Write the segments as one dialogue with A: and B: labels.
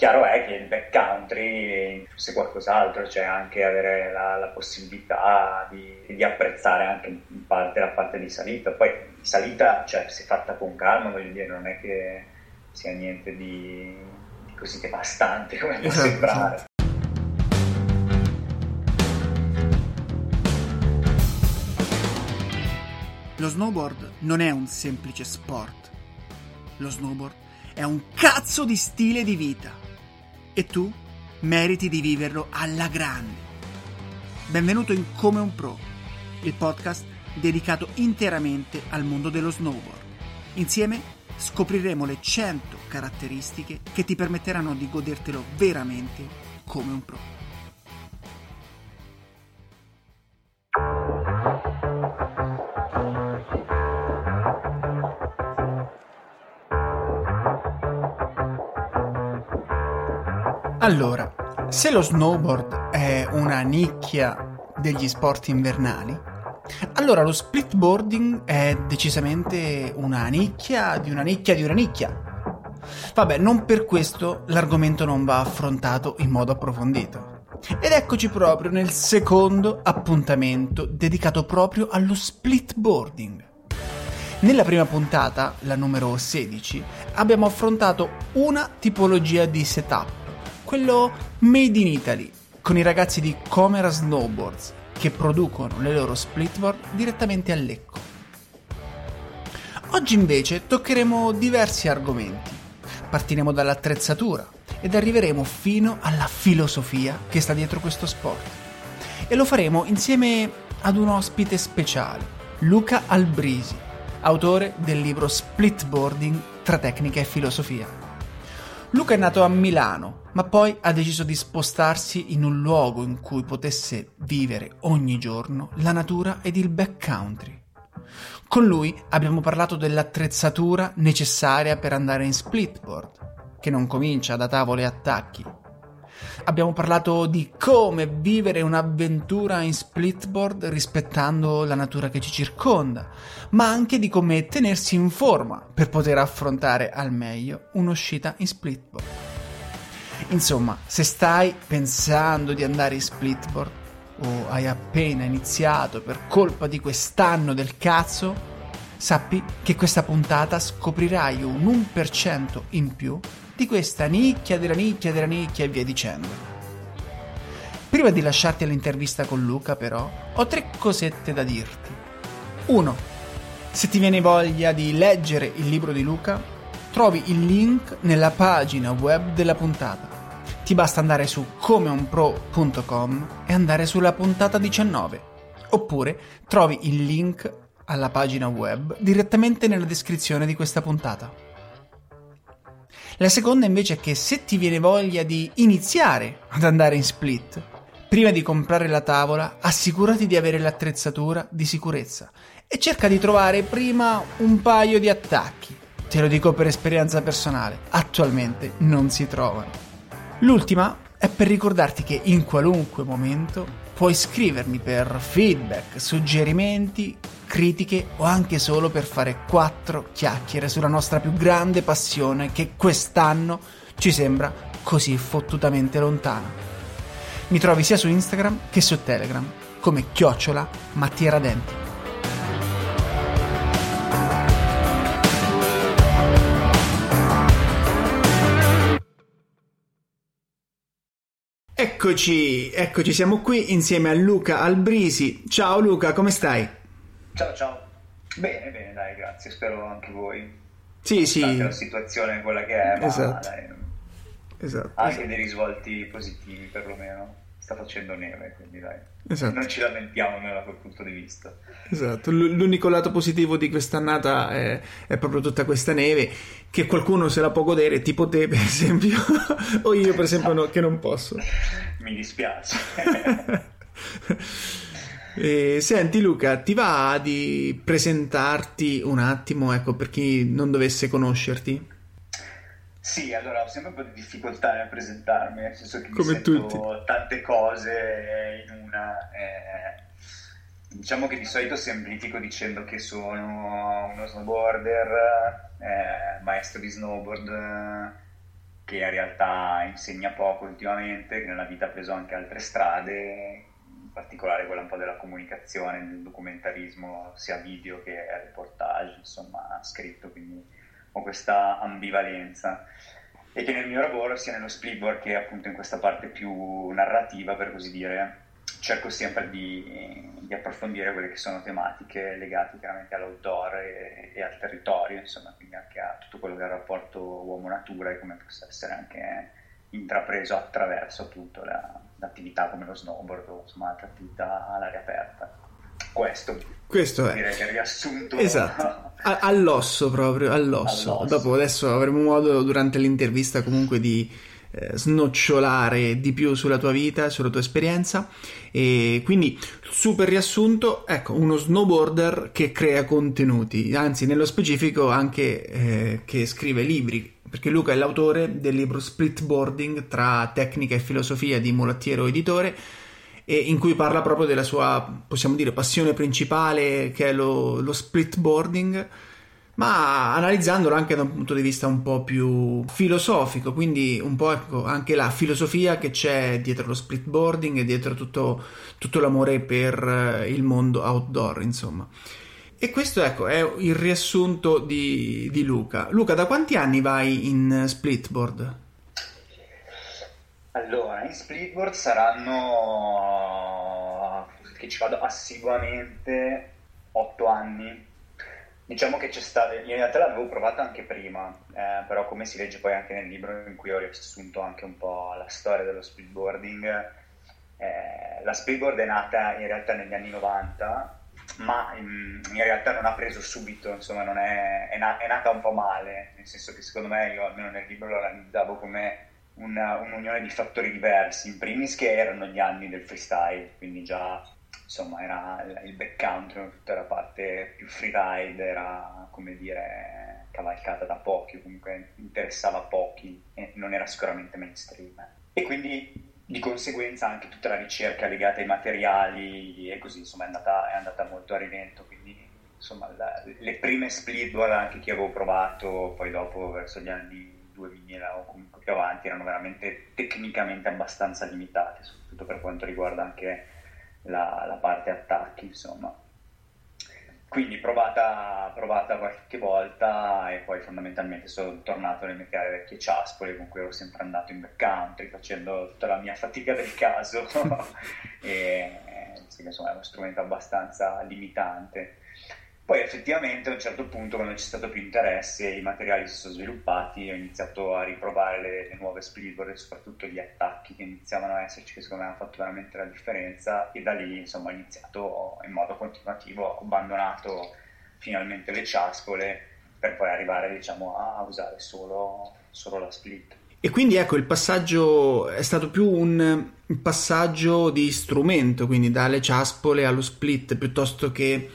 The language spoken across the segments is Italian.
A: Chiaro è che il backcountry, se qualcos'altro, c'è anche avere la, la possibilità di, di, apprezzare anche in parte la parte di salita. Poi salita, cioè, se fatta con calma, voglio dire, non è che sia niente di, di così devastante come può esatto, sembrare.
B: Lo snowboard non è un semplice sport. Lo snowboard è un cazzo di stile di vita e tu meriti di viverlo alla grande. Benvenuto in Come un Pro, il podcast dedicato interamente al mondo dello snowboard. Insieme scopriremo le 100 caratteristiche che ti permetteranno di godertelo veramente come un pro. Allora, se lo snowboard è una nicchia degli sport invernali, allora lo splitboarding è decisamente una nicchia di una nicchia di una nicchia. Vabbè, non per questo l'argomento non va affrontato in modo approfondito. Ed eccoci proprio nel secondo appuntamento dedicato proprio allo splitboarding. Nella prima puntata, la numero 16, abbiamo affrontato una tipologia di setup quello made in Italy, con i ragazzi di Comera Snowboards che producono le loro splitboard direttamente a Lecco. Oggi invece toccheremo diversi argomenti. Partiremo dall'attrezzatura ed arriveremo fino alla filosofia che sta dietro questo sport. E lo faremo insieme ad un ospite speciale, Luca Albrisi, autore del libro Splitboarding tra tecnica e filosofia. Luca è nato a Milano, ma poi ha deciso di spostarsi in un luogo in cui potesse vivere ogni giorno la natura ed il backcountry. Con lui abbiamo parlato dell'attrezzatura necessaria per andare in splitboard, che non comincia da tavole e attacchi, Abbiamo parlato di come vivere un'avventura in splitboard rispettando la natura che ci circonda, ma anche di come tenersi in forma per poter affrontare al meglio un'uscita in splitboard. Insomma, se stai pensando di andare in splitboard o hai appena iniziato per colpa di quest'anno del cazzo, sappi che questa puntata scoprirai un 1% in più di questa nicchia della nicchia della nicchia e via dicendo. Prima di lasciarti all'intervista con Luca, però, ho tre cosette da dirti. 1. Se ti viene voglia di leggere il libro di Luca, trovi il link nella pagina web della puntata. Ti basta andare su comeunpro.com e andare sulla puntata 19. Oppure trovi il link alla pagina web direttamente nella descrizione di questa puntata. La seconda invece è che se ti viene voglia di iniziare ad andare in split, prima di comprare la tavola, assicurati di avere l'attrezzatura di sicurezza e cerca di trovare prima un paio di attacchi. Te lo dico per esperienza personale, attualmente non si trovano. L'ultima è per ricordarti che in qualunque momento puoi scrivermi per feedback, suggerimenti, critiche o anche solo per fare quattro chiacchiere sulla nostra più grande passione che quest'anno ci sembra così fottutamente lontana. Mi trovi sia su Instagram che su Telegram come chiocciola Mattia Radenti. Eccoci, eccoci, siamo qui insieme a Luca Albrisi. Ciao Luca, come stai?
A: Ciao ciao. Bene, bene, dai, grazie. Spero anche voi.
B: Sì, sì.
A: La situazione è quella che è, ma
B: esatto.
A: dai,
B: esatto,
A: anche
B: esatto.
A: dei risvolti positivi perlomeno. Sta facendo neve, quindi dai.
B: Esatto.
A: Non ci lamentiamo da quel punto di vista.
B: Esatto, L- l'unico lato positivo di quest'annata è, è, proprio tutta questa neve che qualcuno se la può godere, tipo te per esempio, o io per esempio no, che non posso.
A: Mi dispiace.
B: Eh, senti Luca, ti va di presentarti un attimo, ecco, per chi non dovesse conoscerti?
A: Sì, allora ho sempre un po' di difficoltà nel presentarmi, nel senso che
B: Come
A: mi
B: tutti.
A: tante cose in una. Eh, diciamo che di solito semplifico dicendo che sono uno snowboarder, eh, maestro di snowboard che in realtà insegna poco ultimamente, che nella vita ha preso anche altre strade, in particolare quella un po' della comunicazione, del documentarismo, sia video che reportage, insomma, scritto, quindi ho questa ambivalenza e che nel mio lavoro, sia nello splitboard che appunto in questa parte più narrativa, per così dire, cerco sempre di, di, approfondire quelle che sono tematiche legate chiaramente all'outdoor e, e, al territorio, insomma, quindi anche a tutto quello che è il rapporto uomo-natura e come possa essere anche intrapreso attraverso appunto la, l'attività come lo snowboard o insomma altre attività all'aria aperta. Questo,
B: Questo è.
A: Direi che è riassunto.
B: Esatto, all'osso proprio, all'osso. all'osso. Dopo adesso avremo modo durante l'intervista comunque di eh, snocciolare di più sulla tua vita, sulla tua esperienza. E quindi, super riassunto, ecco, uno snowboarder che crea contenuti, anzi, nello specifico anche eh, che scrive libri. Perché Luca è l'autore del libro Splitboarding tra tecnica e filosofia di Mulattiero Editore, in cui parla proprio della sua, possiamo dire, passione principale, che è lo, lo splitboarding ma analizzandolo anche da un punto di vista un po' più filosofico, quindi un po' ecco, anche la filosofia che c'è dietro lo splitboarding e dietro tutto, tutto l'amore per il mondo outdoor, insomma. E questo ecco è il riassunto di, di Luca. Luca, da quanti anni vai in splitboard?
A: Allora, in splitboard saranno che ci vado assiduamente 8 anni. Diciamo che c'è stato, in realtà l'avevo provato anche prima, eh, però come si legge poi anche nel libro in cui ho riassunto anche un po' la storia dello speedboarding, eh, la speedboard è nata in realtà negli anni 90, ma in, in realtà non ha preso subito, insomma è, è, na- è, nata un po' male, nel senso che secondo me io almeno nel libro lo analizzavo come una, un'unione di fattori diversi, in primis che erano gli anni del freestyle, quindi già insomma era il backcountry, tutta la parte più freeride era come dire cavalcata da pochi, comunque interessava pochi e non era sicuramente mainstream. E quindi di conseguenza anche tutta la ricerca legata ai materiali e così insomma è andata, è andata molto a rilento, quindi insomma la, le prime splitboard anche che avevo provato poi dopo verso gli anni 2000 o comunque più avanti erano veramente tecnicamente abbastanza limitate, soprattutto per quanto riguarda anche la, la parte attacchi, insomma. Quindi provata, provata qualche volta e poi fondamentalmente sono tornato alle mie care vecchie ciaspole con cui ero sempre andato in backcountry facendo tutta la mia fatica del caso e insomma è uno strumento abbastanza limitante poi effettivamente a un certo punto, quando c'è stato più interesse, i materiali si sono sviluppati, ho iniziato a riprovare le, le nuove splitboard e soprattutto gli attacchi che iniziavano a esserci, che secondo me hanno fatto veramente la differenza e da lì insomma ho iniziato in modo continuativo, ho abbandonato finalmente le ciaspole per poi arrivare diciamo a usare solo, solo la split.
B: E quindi ecco il passaggio è stato più un passaggio di strumento, quindi dalle ciaspole allo split piuttosto che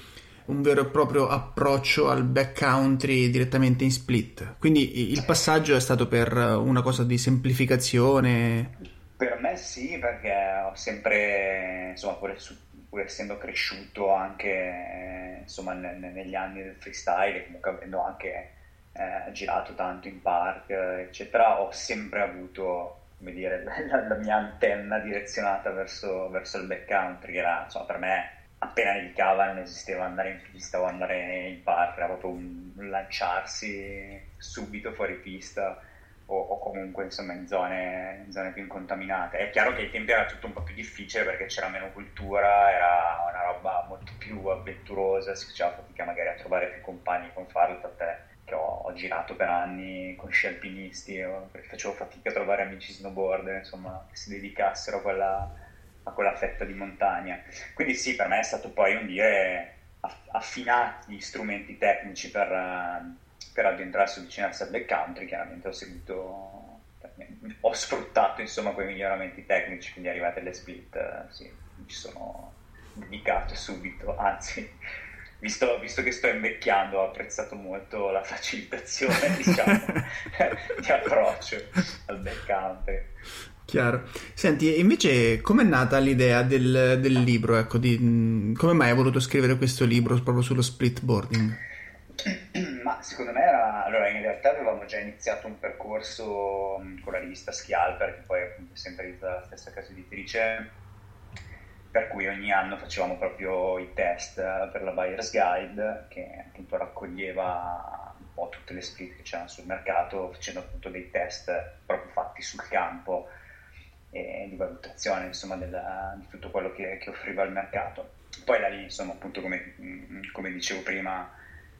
B: un vero e proprio approccio al backcountry direttamente in split. Quindi il passaggio è stato per una cosa di semplificazione?
A: Per me sì, perché ho sempre, insomma, pur, pur essendo cresciuto anche insomma, ne, negli anni del freestyle comunque avendo anche eh, girato tanto in park, eccetera, ho sempre avuto come dire, la, la mia antenna direzionata verso, verso il backcountry, che era insomma, per me appena nevicava non esisteva andare in pista o andare in park, era proprio un lanciarsi subito fuori pista o, o comunque insomma in zone, in zone, più incontaminate. È chiaro che ai tempi era tutto un po' più difficile perché c'era meno cultura, era una roba molto più avventurosa, si faceva fatica magari a trovare più compagni con farlo, tant'è che ho, ho, girato per anni con sci alpinisti facevo fatica a trovare amici snowboarder insomma, che si dedicassero a quella a quella fetta di montagna. Quindi sì, per me è stato poi un dire affinati gli strumenti tecnici per, per addentrarsi o avvicinarsi al backcountry, chiaramente ho seguito, ho sfruttato insomma quei miglioramenti tecnici, quindi arrivate alle split, sì, mi sono dedicato subito, anzi Visto, visto, che sto invecchiando, ho apprezzato molto la facilitazione diciamo, di approccio al backcountry.
B: Chiaro. Senti, invece com'è nata l'idea del, del libro? Ecco, di, come mai hai voluto scrivere questo libro proprio sullo split boarding?
A: Ma secondo me era, allora in realtà avevamo già iniziato un percorso con la rivista Schialper, che poi è sempre la stessa casa editrice, per cui ogni anno facevamo proprio i test per la Buyer's Guide, che appunto raccoglieva un po' tutte le split che c'erano sul mercato, facendo appunto dei test proprio fatti sul campo e di valutazione insomma, della, di tutto quello che, che, offriva il mercato. Poi da lì, insomma, appunto come, come dicevo prima,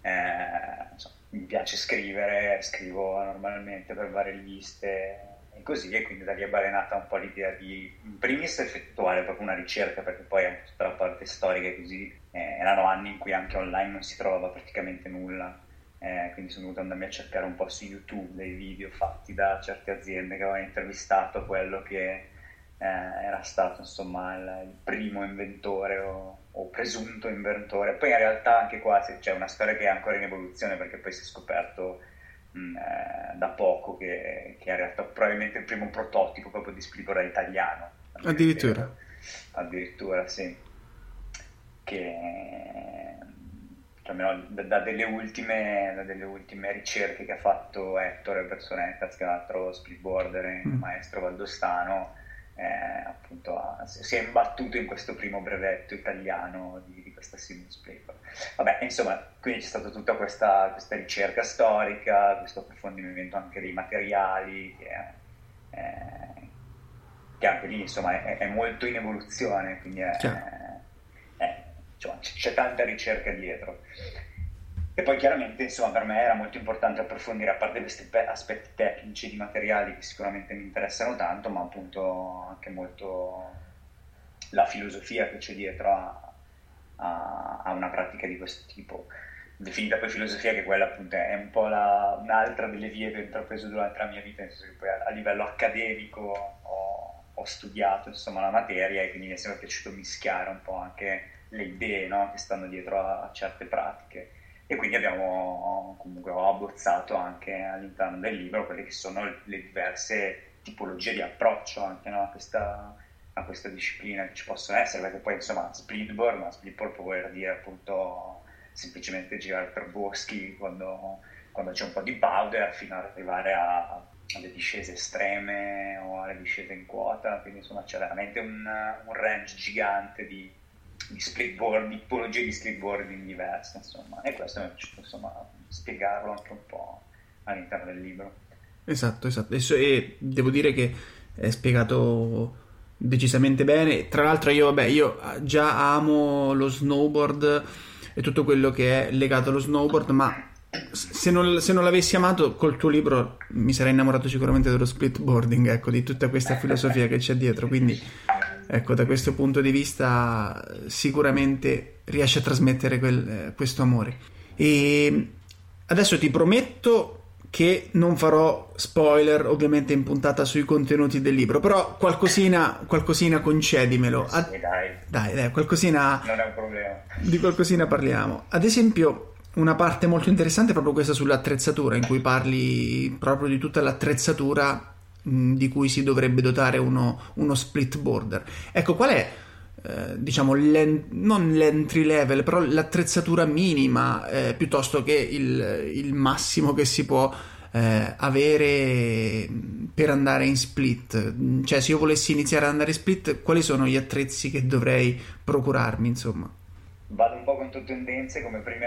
A: eh, insomma, mi piace scrivere, scrivo normalmente per varie riviste e così, e quindi da lì è balenata un po' l'idea di, in primis, effettuare proprio una ricerca, perché poi anche tutta la parte storica e così, eh, erano anni in cui anche online non si trovava praticamente nulla, eh, quindi sono dovuto andarmi a cercare un po' su YouTube dei video fatti da certe aziende che avevano intervistato quello che eh, era stato insomma il, il primo inventore o, o, presunto inventore. Poi in realtà anche qua c'è una storia che è ancora in evoluzione perché poi si è scoperto mh, eh, da poco che, che, in realtà probabilmente il primo prototipo proprio di Splitboard italiano.
B: Addirittura.
A: Addirittura, sì. Che da, da, delle ultime, da, delle ultime, ricerche che ha fatto Ettore Personetas, che è un altro splitboarder mm. maestro valdostano, eh, appunto ha, si è imbattuto in questo primo brevetto italiano di, di questa Simon Splitboard. Vabbè, insomma, quindi c'è stata tutta questa, questa, ricerca storica, questo approfondimento anche dei materiali, che, eh, che anche lì insomma è, è, molto in evoluzione, quindi è, insomma, c'è tanta ricerca dietro. E poi chiaramente, insomma, per me era molto importante approfondire, a parte questi aspetti tecnici di materiali che sicuramente mi interessano tanto, ma appunto anche molto la filosofia che c'è dietro a, a, a una pratica di questo tipo. Definita poi filosofia, che quella appunto è un po' la, un'altra delle vie che ho intrapreso durante la mia vita, nel senso che poi a, a livello accademico ho, ho studiato insomma, la materia e quindi mi è sempre piaciuto mischiare un po' anche le idee no, che stanno dietro a, certe pratiche. E quindi abbiamo comunque abbozzato anche all'interno del libro quelle che sono le diverse tipologie di approccio anche no, a, questa, a, questa, disciplina che ci possono essere, perché poi insomma splitboard, ma splitboard può voler dire appunto semplicemente girare per boschi quando, quando c'è un po' di powder fino ad arrivare a, alle discese estreme o alle discese in quota, quindi insomma c'è veramente un, un range gigante di, di splitboard, di tipologie di splitboarding diverse, insomma, e questo mi è piaciuto insomma, spiegarlo anche un po' all'interno del libro.
B: Esatto, esatto, e devo dire che è spiegato decisamente bene. Tra l'altro, io, vabbè, io già amo lo snowboard e tutto quello che è legato allo snowboard, ma se non, se non, l'avessi amato col tuo libro mi sarei innamorato sicuramente dello splitboarding, ecco, di tutta questa filosofia che c'è dietro. Quindi ecco, da questo punto di vista sicuramente riesce a trasmettere quel, eh, questo amore. E adesso ti prometto che non farò spoiler ovviamente in puntata sui contenuti del libro, però qualcosina, qualcosina concedimelo.
A: Ad... Sì, dai.
B: dai, dai, qualcosina...
A: Non è un problema.
B: Di qualcosina parliamo. Ad esempio, una parte molto interessante è proprio questa sull'attrezzatura, in cui parli proprio di tutta l'attrezzatura di cui si dovrebbe dotare uno, uno split border. Ecco, qual è eh, diciamo l'en- non l'entry level, però l'attrezzatura minima eh, piuttosto che il, il, massimo che si può eh, avere per andare in split. Cioè, se io volessi iniziare ad andare in split, quali sono gli attrezzi che dovrei procurarmi, insomma?
A: Vado un po' contro tendenze, come primi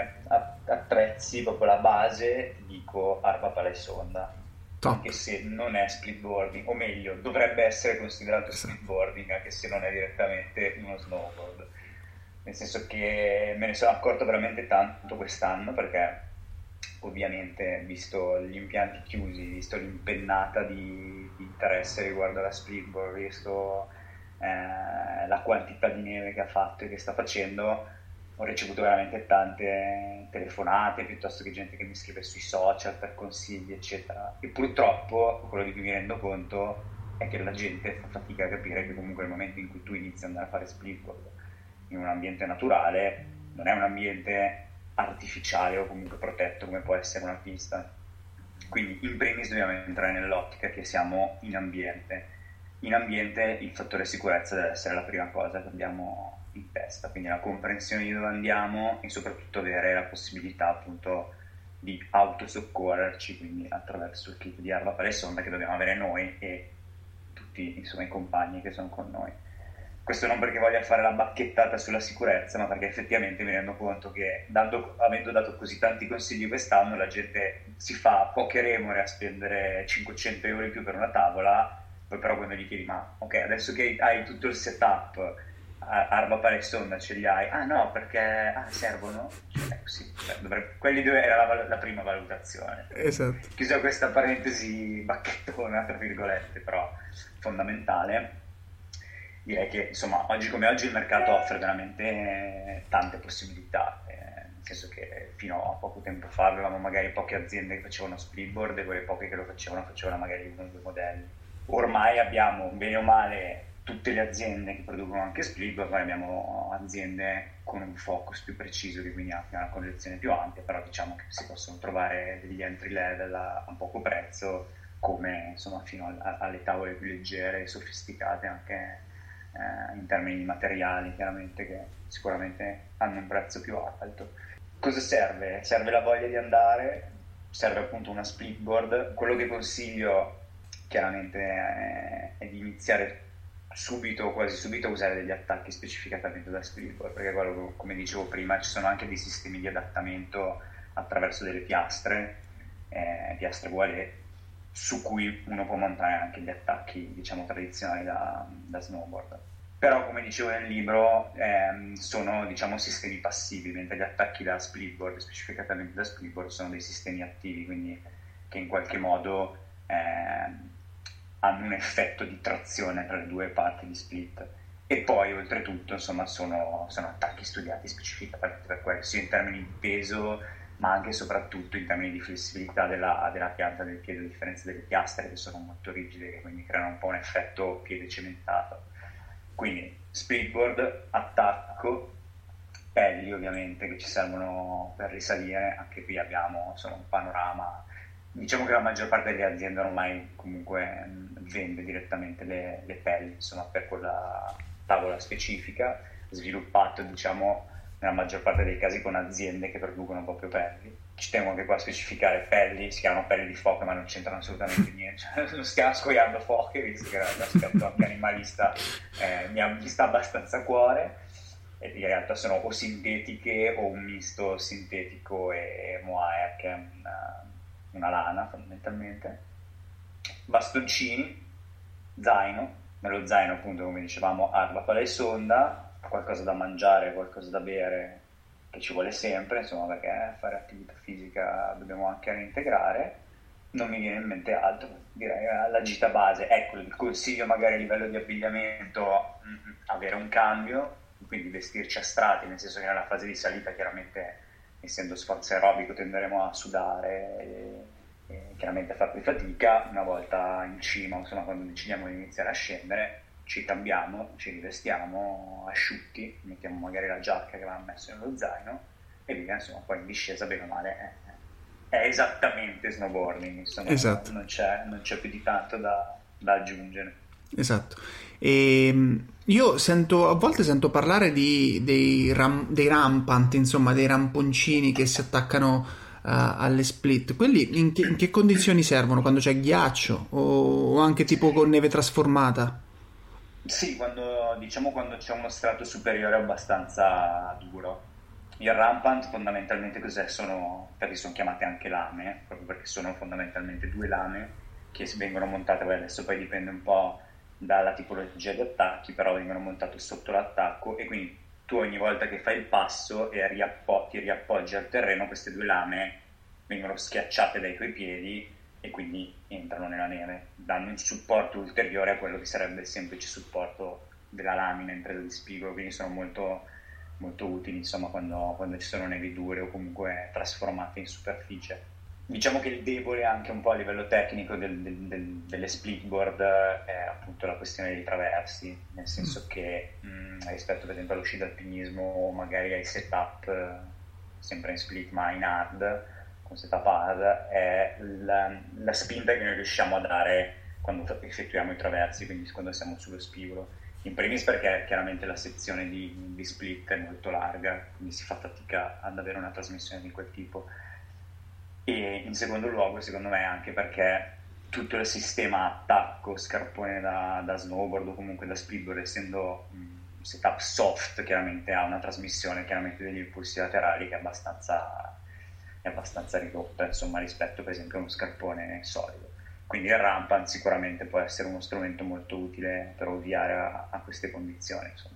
A: attrezzi, proprio la base, dico arma pala e sonda Top. anche se non è splitboarding, o meglio, dovrebbe essere considerato splitboarding anche se non è direttamente uno snowboard. Nel senso che me ne sono accorto veramente tanto quest'anno perché ovviamente visto gli impianti chiusi, visto l'impennata di, di interesse riguardo alla splitboard, visto eh, la quantità di neve che ha fatto e che sta facendo, ho ricevuto veramente tante telefonate piuttosto che gente che mi scrive sui social per consigli, eccetera. E purtroppo quello di cui mi rendo conto è che la gente fa fatica a capire che comunque nel momento in cui tu inizi ad andare a fare splitboard in un ambiente naturale, non è un ambiente artificiale o comunque protetto come può essere una pista. Quindi in primis dobbiamo entrare nell'ottica che siamo in ambiente. In ambiente il fattore sicurezza deve essere la prima cosa che abbiamo in testa, quindi la comprensione di dove andiamo e soprattutto avere la possibilità appunto di autosoccorrerci, quindi attraverso il kit di arma per sonda che dobbiamo avere noi e tutti insomma, i compagni che sono con noi. Questo non perché voglia fare la bacchettata sulla sicurezza, ma perché effettivamente mi rendo conto che dando, avendo dato così tanti consigli quest'anno, la gente si fa poche remore a spendere 500 euro in più per una tavola, poi però quando gli chiedi ma ok, adesso che hai tutto il setup, arma pare sonda ce li hai, ah no perché ah, servono? Cioè, sì, cioè, dovrebbe, quelli due era la, la, prima valutazione.
B: Esatto.
A: Chiusa questa parentesi bacchettona, tra virgolette, però fondamentale direi che insomma oggi come oggi il mercato offre veramente tante possibilità, eh, nel senso che fino a poco tempo fa avevamo magari poche aziende che facevano splitboard e quelle poche che lo facevano facevano magari uno o due modelli. Ormai abbiamo bene o male tutte le aziende che producono anche splitboard, poi abbiamo aziende con un focus più preciso che quindi hanno una collezione più ampia, però diciamo che si possono trovare degli entry level a, a poco prezzo come insomma fino a, alle tavole più leggere e sofisticate anche eh, in termini di materiali chiaramente che sicuramente hanno un prezzo più alto. Cosa serve? Serve la voglia di andare, serve appunto una splitboard. Quello che consiglio chiaramente è, è di iniziare subito, quasi subito, a usare degli attacchi specificatamente da splitboard, perché quello, come dicevo prima ci sono anche dei sistemi di adattamento attraverso delle piastre, eh, piastre voilet su cui uno può montare anche gli attacchi diciamo tradizionali da, da snowboard. Però come dicevo nel libro ehm, sono diciamo sistemi passivi mentre gli attacchi da splitboard specificatamente da splitboard sono dei sistemi attivi quindi che in qualche modo ehm, hanno un effetto di trazione tra le due parti di split. E poi oltretutto insomma sono, sono attacchi studiati specificamente per questo sia in termini di peso ma anche e soprattutto in termini di flessibilità della, della pianta del piede, a differenza delle piastre che sono molto rigide quindi creano un po' un effetto piede cementato. Quindi splitboard, attacco, pelli ovviamente che ci servono per risalire, anche qui abbiamo insomma, un panorama, diciamo che la maggior parte delle aziende ormai comunque vende direttamente le, le pelli insomma, per quella tavola specifica, sviluppato diciamo nella maggior parte dei casi con aziende che producono proprio pelli. Ci tengo anche qua a specificare pelli, si chiamano pelli di foca ma non c'entrano assolutamente niente, cioè, non stiamo scoiando foche, visto che l'aspetto anche animalista eh, mi, sta abbastanza a cuore in realtà sono o sintetiche o un misto sintetico e mohair che è una, una lana fondamentalmente. Bastoncini, zaino, nello zaino appunto come dicevamo arma pala e sonda, qualcosa da mangiare, qualcosa da bere che ci vuole sempre, insomma, perché fare attività fisica dobbiamo anche reintegrare. Non mi viene in mente altro, direi la gita base. Ecco, il consiglio magari a livello di abbigliamento, avere un cambio, quindi vestirci a strati, nel senso che nella fase di salita chiaramente, essendo sforzo aerobico, tenderemo a sudare e, e chiaramente a fare più fatica. Una volta in cima, insomma, quando decidiamo di iniziare a scendere, ci cambiamo, ci rivestiamo asciutti, mettiamo magari la giacca che avevamo messo nello zaino e via, insomma, poi in discesa bene o male è, è esattamente snowboarding, insomma, esatto. non, c'è, non, c'è, più di tanto da, da aggiungere.
B: Esatto. E ehm, io sento, a volte sento parlare di, dei, ram, dei rampant, insomma, dei ramponcini che si attaccano uh, alle split. Quelli in che, in che, condizioni servono? Quando c'è ghiaccio o, o anche tipo con neve trasformata?
A: Sì, quando, diciamo quando c'è uno strato superiore abbastanza duro. Il rampant fondamentalmente cos'è? Sono, perché sono chiamate anche lame, proprio perché sono fondamentalmente due lame che vengono montate, beh, adesso poi dipende un po' dalla tipologia di attacchi, però vengono montate sotto l'attacco e quindi tu ogni volta che fai il passo e riappo- ti riappoggi al terreno, queste due lame vengono schiacciate dai tuoi piedi e quindi entrano nella neve, danno un supporto ulteriore a quello che sarebbe il semplice supporto della lamina in presa di spigolo, quindi sono molto, molto utili insomma, quando, quando, ci sono nevi dure o comunque trasformate in superficie. Diciamo che il debole anche un po' a livello tecnico del, del, del, delle splitboard è appunto la questione dei traversi, nel senso mm. che mh, mm, rispetto per esempio allo sci d'alpinismo o magari ai setup sempre in split ma in hard, con setup hard è la, la, spinta che noi riusciamo a dare quando effettuiamo i traversi, quindi quando siamo sullo spigolo. In primis perché chiaramente la sezione di, di split è molto larga, quindi si fa fatica ad avere una trasmissione di quel tipo. E in secondo luogo secondo me anche perché tutto il sistema attacco scarpone da, da snowboard o comunque da speedboard essendo un setup soft chiaramente ha una trasmissione chiaramente degli impulsi laterali che è abbastanza, è abbastanza ridotta insomma rispetto per esempio a uno scarpone solido quindi il rampant sicuramente può essere uno strumento molto utile per ovviare a, a queste condizioni insomma.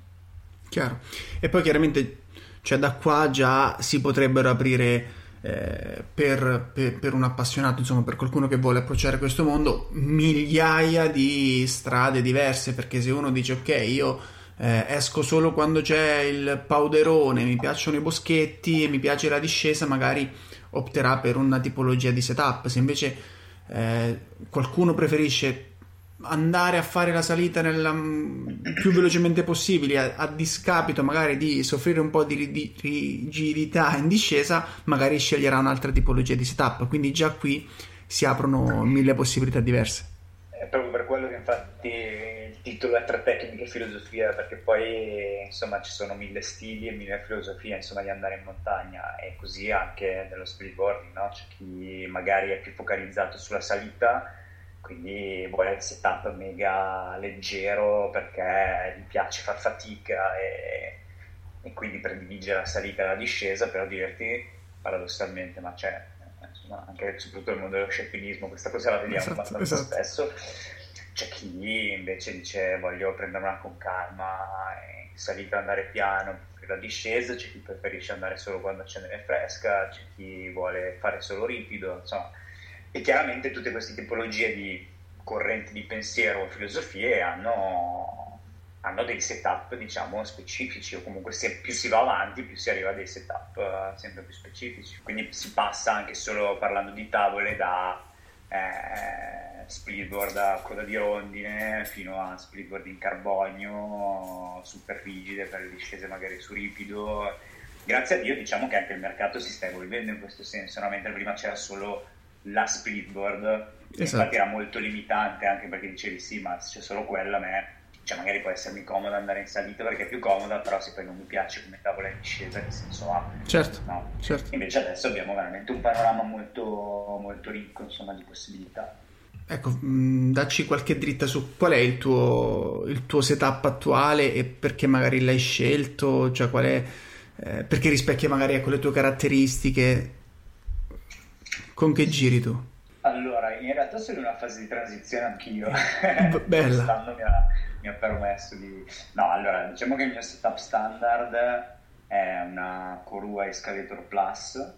B: chiaro e poi chiaramente cioè da qua già si potrebbero aprire eh, per, per, per, un appassionato, insomma, per qualcuno che vuole approcciare questo mondo, migliaia di strade diverse. Perché se uno dice, ok, io eh, esco solo quando c'è il powderone, mi piacciono i boschetti e mi piace la discesa, magari opterà per una tipologia di setup. Se invece eh, qualcuno preferisce andare a fare la salita nella, più velocemente possibile a, a, discapito magari di soffrire un po' di, di, rigidità in discesa magari sceglierà un'altra tipologia di setup. Quindi già qui si aprono mille possibilità diverse.
A: È proprio per quello che infatti il titolo è tra tecnica e filosofia perché poi insomma ci sono mille stili e mille filosofie insomma di andare in montagna. E così anche nello speedboarding no? c'è chi magari è più focalizzato sulla salita quindi vuole il setup mega leggero perché gli piace far fatica e, e quindi predilige la salita e la discesa, però dirti paradossalmente, ma c'è insomma, anche soprattutto nel mondo dello scialpinismo, questa cosa la vediamo esatto, abbastanza esatto. spesso. C'è chi invece dice voglio prendermela con calma, salita andare piano, la discesa, c'è chi preferisce andare solo quando c'è neve fresca, c'è chi vuole fare solo ripido, insomma e chiaramente tutte queste tipologie di correnti di pensiero o filosofie hanno, hanno dei setup diciamo specifici o comunque se più si va avanti più si arriva a dei setup uh, sempre più specifici quindi si passa anche solo parlando di tavole da eh, splitboard a coda di rondine fino a splitboard in carbonio super rigide per le discese magari su ripido grazie a Dio diciamo che anche il mercato si sta evolvendo in questo senso no? mentre prima c'era solo la splitboard esatto. infatti era molto limitante anche perché dicevi sì ma se c'è solo quella a me cioè magari può essermi comoda andare in salita perché è più comoda però se poi non mi piace come tavola in discesa che senso ha
B: certo, no? certo.
A: invece adesso abbiamo veramente un panorama molto, molto ricco insomma di possibilità
B: Ecco, mh, mm, dacci qualche dritta su qual è il tuo, il tuo setup attuale e perché magari l'hai scelto, cioè qual è, eh, perché rispecchia magari con le tue caratteristiche con che giri tu?
A: Allora, in realtà sono in una fase di transizione anch'io.
B: Bella.
A: Quest'anno mi ha, mi ha permesso di... No, allora, diciamo che il mio setup standard è una Korua Escalator Plus,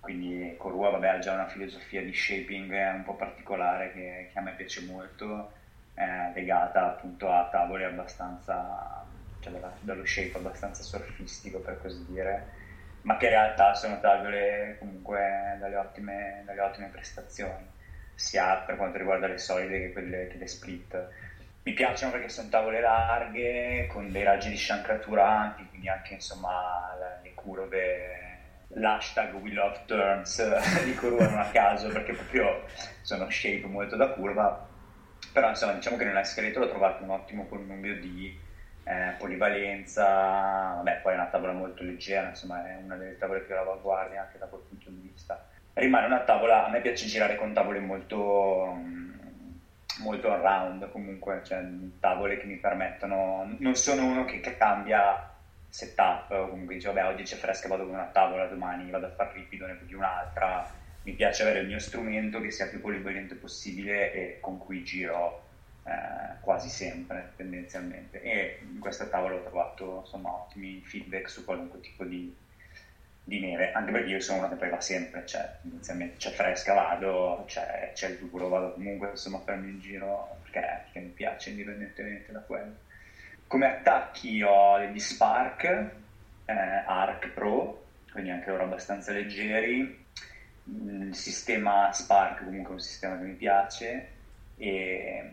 A: quindi Korua vabbè, ha già una filosofia di shaping un po' particolare che, che a me piace molto, è legata appunto a tavole abbastanza, cioè dallo shape abbastanza surfistico per così dire ma che in realtà sono tavole comunque dalle ottime, dalle ottime prestazioni, sia per quanto riguarda le solide che quelle che le split. Mi piacciono perché sono tavole larghe, con dei raggi di sciancratura ampi, quindi anche insomma le curve l'hashtag we love turns di curva non a caso perché proprio sono shape molto da curva però insomma diciamo che nell'escalator ho trovato un ottimo connubio di eh, polivalenza, vabbè, poi è una tavola molto leggera, insomma è una delle tavole più all'avanguardia anche da quel punto di vista. Rimane una tavola, a me piace girare con tavole molto, mm, molto all-round comunque, cioè tavole che mi permettono, non sono uno che cambia setup, comunque dice vabbè oggi c'è fresca vado con una tavola, domani vado a far ripido, ne piglio un'altra, mi piace avere il mio strumento che sia più polivalente possibile e con cui giro eh, quasi sempre tendenzialmente. E in questa tavola ho trovato insomma, ottimi feedback su qualunque tipo di, di, neve anche perché io sono uno che poi va sempre cioè tendenzialmente c'è fresca vado c'è, c'è il duro vado comunque insomma a farmi in giro perché, perché, mi piace indipendentemente da quello. Come attacchi ho degli Spark eh, Arc Pro quindi anche loro abbastanza leggeri. Il sistema Spark comunque è un sistema che mi piace. E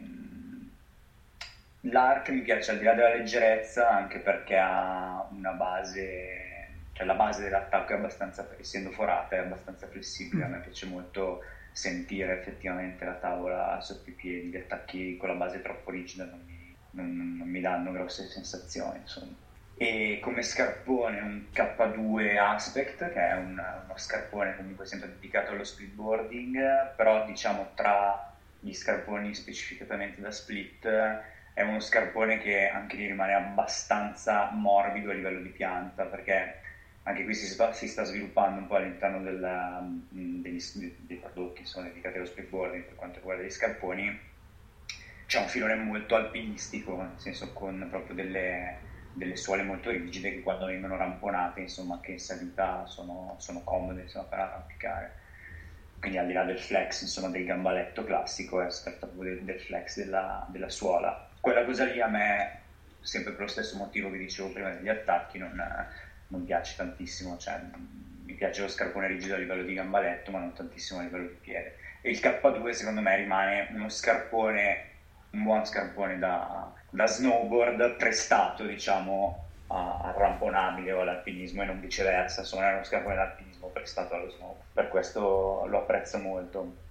A: L'Arc mi piace al di là della leggerezza anche perché ha una base, cioè la base dell'attacco è abbastanza, essendo forata, è abbastanza flessibile, a me piace molto sentire effettivamente la tavola sotto i piedi, gli attacchi con la base troppo rigida non mi, non, non mi danno grosse sensazioni insomma. e come scarpone un K2 Aspect che è un, uno scarpone comunque sempre dedicato allo speedboarding però diciamo tra gli scarponi specificatamente da split è uno scarpone che anche lì rimane abbastanza morbido a livello di pianta perché anche qui si sta, si sta sviluppando un po' all'interno della, degli, dei prodotti sono dedicati allo speedboarding per quanto riguarda gli scarponi c'è un filone molto alpinistico nel senso con proprio delle delle suole molto rigide che quando vengono ramponate, insomma, che in salita sono, sono comode insomma, per arrampicare. Quindi al di là del flex, insomma, del gambaletto classico, è stato del, del flex della, della, suola. Quella cosa lì a me, sempre per lo stesso motivo che dicevo prima degli attacchi, non, non piace tantissimo. Cioè, mi piace lo scarpone rigido a livello di gambaletto, ma non tantissimo a livello di piede. E il K2 secondo me rimane uno scarpone, un buon scarpone da, da snowboard prestato, diciamo, arramponabile o all'alpinismo e non viceversa, insomma è uno scarpone d'alpinismo prestato allo snowboard, per questo lo apprezzo molto.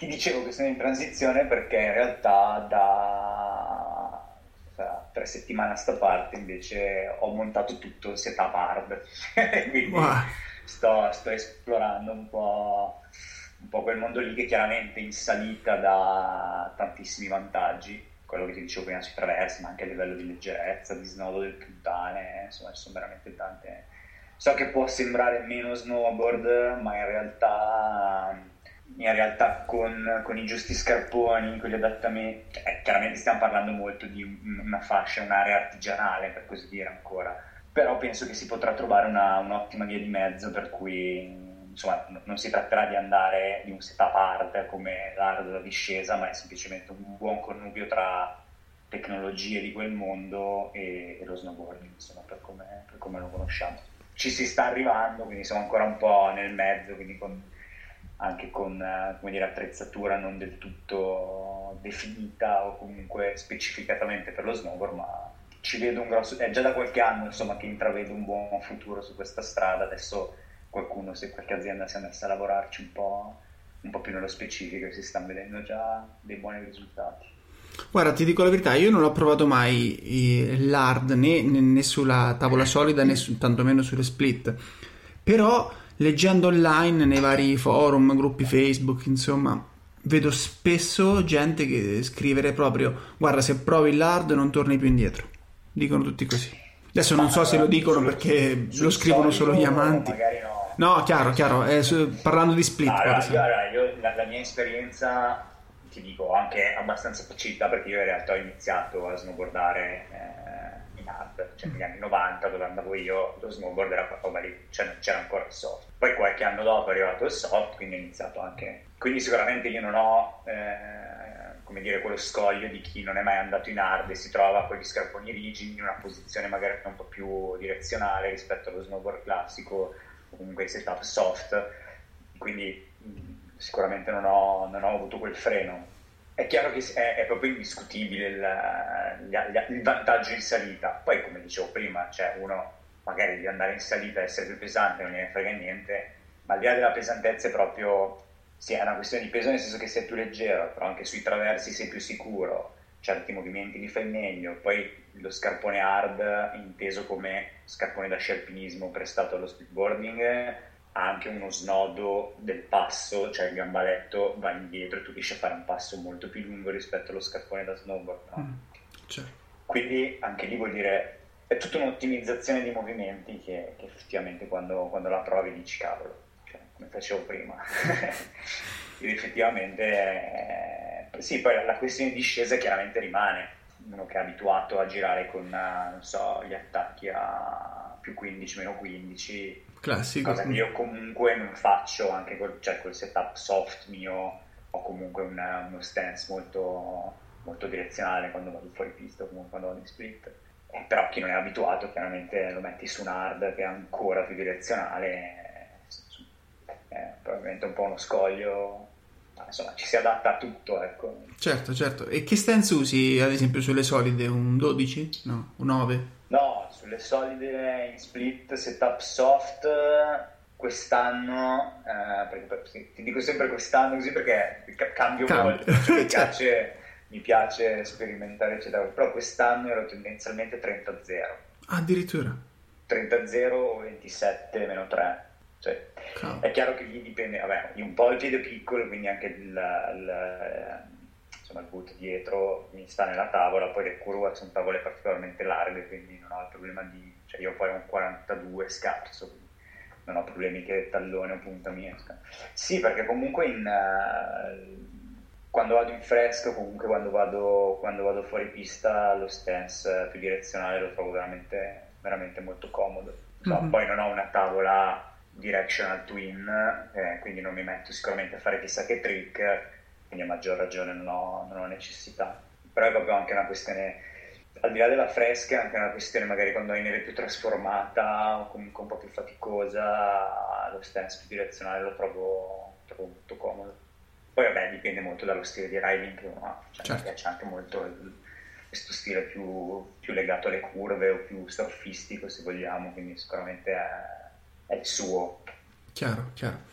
A: Ti dicevo che sono in transizione perché in realtà da tre settimane a sta parte invece ho montato tutto il setup hard, quindi wow. sto, sto, esplorando un po', un po' quel mondo lì che chiaramente in salita dà tantissimi vantaggi. Quello che ti dicevo prima sui traversi, ma anche a livello di leggerezza, di snodo del puntane, insomma ci sono veramente tante... So che può sembrare meno snowboard, ma in realtà, in realtà con, con, i giusti scarponi, con gli adattamenti, cioè, chiaramente stiamo parlando molto di una fascia, un'area artigianale per così dire ancora, però penso che si potrà trovare una, un'ottima via di mezzo per cui insomma, non si tratterà di andare di un setup hard come l'hard della discesa, ma è semplicemente un buon connubio tra tecnologie di quel mondo e, e lo snowboarding, insomma, per come, per come, lo conosciamo. Ci si sta arrivando, quindi siamo ancora un po' nel mezzo, quindi con, anche con come dire, attrezzatura non del tutto definita o comunque specificatamente per lo snowboard, ma ci vedo un grosso... è già da qualche anno insomma, che intravedo un buon futuro su questa strada, adesso qualcuno, se qualche azienda si è messa a lavorarci un po', un po' più nello specifico si stanno vedendo già dei buoni risultati.
B: Guarda, ti dico la verità, io non ho provato mai l'hard né, né, sulla tavola solida né su, tantomeno sulle split, però leggendo online nei vari forum, gruppi Facebook, insomma, vedo spesso gente che scrivere proprio guarda se provi l'hard non torni più indietro. Dicono tutti così. Adesso non so se lo dicono perché lo scrivono solo gli amanti. No chiaro, chiaro. Eh, su, parlando di split.
A: Allora, io, allora, io, la, la, mia esperienza, ti dico, anche abbastanza facilità perché io in realtà ho iniziato a snowboardare hard, cioè negli anni 90 dove andavo io, lo snowboard era roba lì, cioè, c'era ancora il soft. Poi qualche anno dopo è arrivato il soft, quindi ho iniziato anche... Quindi sicuramente io non ho... Eh, come dire, quello scoglio di chi non è mai andato in hard e si trova con gli scarponi rigidi in una posizione magari un po' più direzionale rispetto allo snowboard classico comunque setup soft, quindi sicuramente non ho, non ho, avuto quel freno. È chiaro che è, è proprio indiscutibile il, il, vantaggio in salita. Poi, come dicevo prima, cioè uno magari di andare in salita e essere più pesante non gliene frega niente, ma al di là della pesantezza è proprio sì, è una questione di peso nel senso che sei più leggero, però anche sui traversi sei più sicuro, certi movimenti li fai meglio, poi lo scarpone hard inteso come scarpone da sci alpinismo prestato allo speedboarding ha anche uno snodo del passo, cioè il gambaletto va indietro e tu riesci a fare un passo molto più lungo rispetto allo scarpone da snowboard. No? Mm, certo. Quindi anche lì vuol dire è tutta un'ottimizzazione di movimenti che, che effettivamente quando, quando, la provi dici cavolo, cioè, come facevo prima. Ed effettivamente eh, sì, poi la questione di discesa chiaramente rimane uno che è abituato a girare con, eh, non so, gli attacchi a più 15, meno 15.
B: Classico.
A: Cosa che io comunque non faccio, anche col, cioè, col setup soft mio, ho comunque una, uno stance molto, molto direzionale quando vado fuori pista, comunque quando vado in split. Eh, però chi non è abituato chiaramente lo metti su un hard che è ancora più direzionale, è probabilmente un po' uno scoglio insomma ci si adatta a tutto ecco.
B: certo certo e che stance usi ad esempio sulle solide un 12? no un 9?
A: no sulle solide in split setup soft quest'anno eh, ti dico sempre quest'anno così perché cambio Cambio. molto mi, certo. piace, mi piace sperimentare eccetera però quest'anno ero tendenzialmente 30-0
B: Addirittura.
A: 30-0 o 27-3. Cioè, è chiaro che lì dipende, vabbè, un po' il piede piccolo, quindi anche il, il, insomma, il boot dietro mi sta nella tavola, poi le curve sono tavole particolarmente larghe, quindi non ho il problema di, cioè io poi ho un 42 scarso, non ho problemi che tallone o punta mi esca. Sì, perché comunque in, uh, quando vado in fresco, comunque quando vado, quando vado, fuori pista, lo stance più direzionale lo trovo veramente, veramente molto comodo. So, mm-hmm. Poi non ho una tavola directional twin, eh, quindi non mi metto sicuramente a fare chissà che trick, quindi a maggior ragione non ho, non ho necessità. Però è proprio anche una questione al di là della fresca è anche una questione magari quando hai neve più trasformata o comunque un po' più faticosa lo stance più direzionale lo trovo, trovo molto comodo poi vabbè dipende molto dallo stile di riding che uno ha cioè, certo. mi piace anche molto il, questo stile più, più, legato alle curve o più surfistico se vogliamo quindi sicuramente è, è il suo
B: chiaro chiaro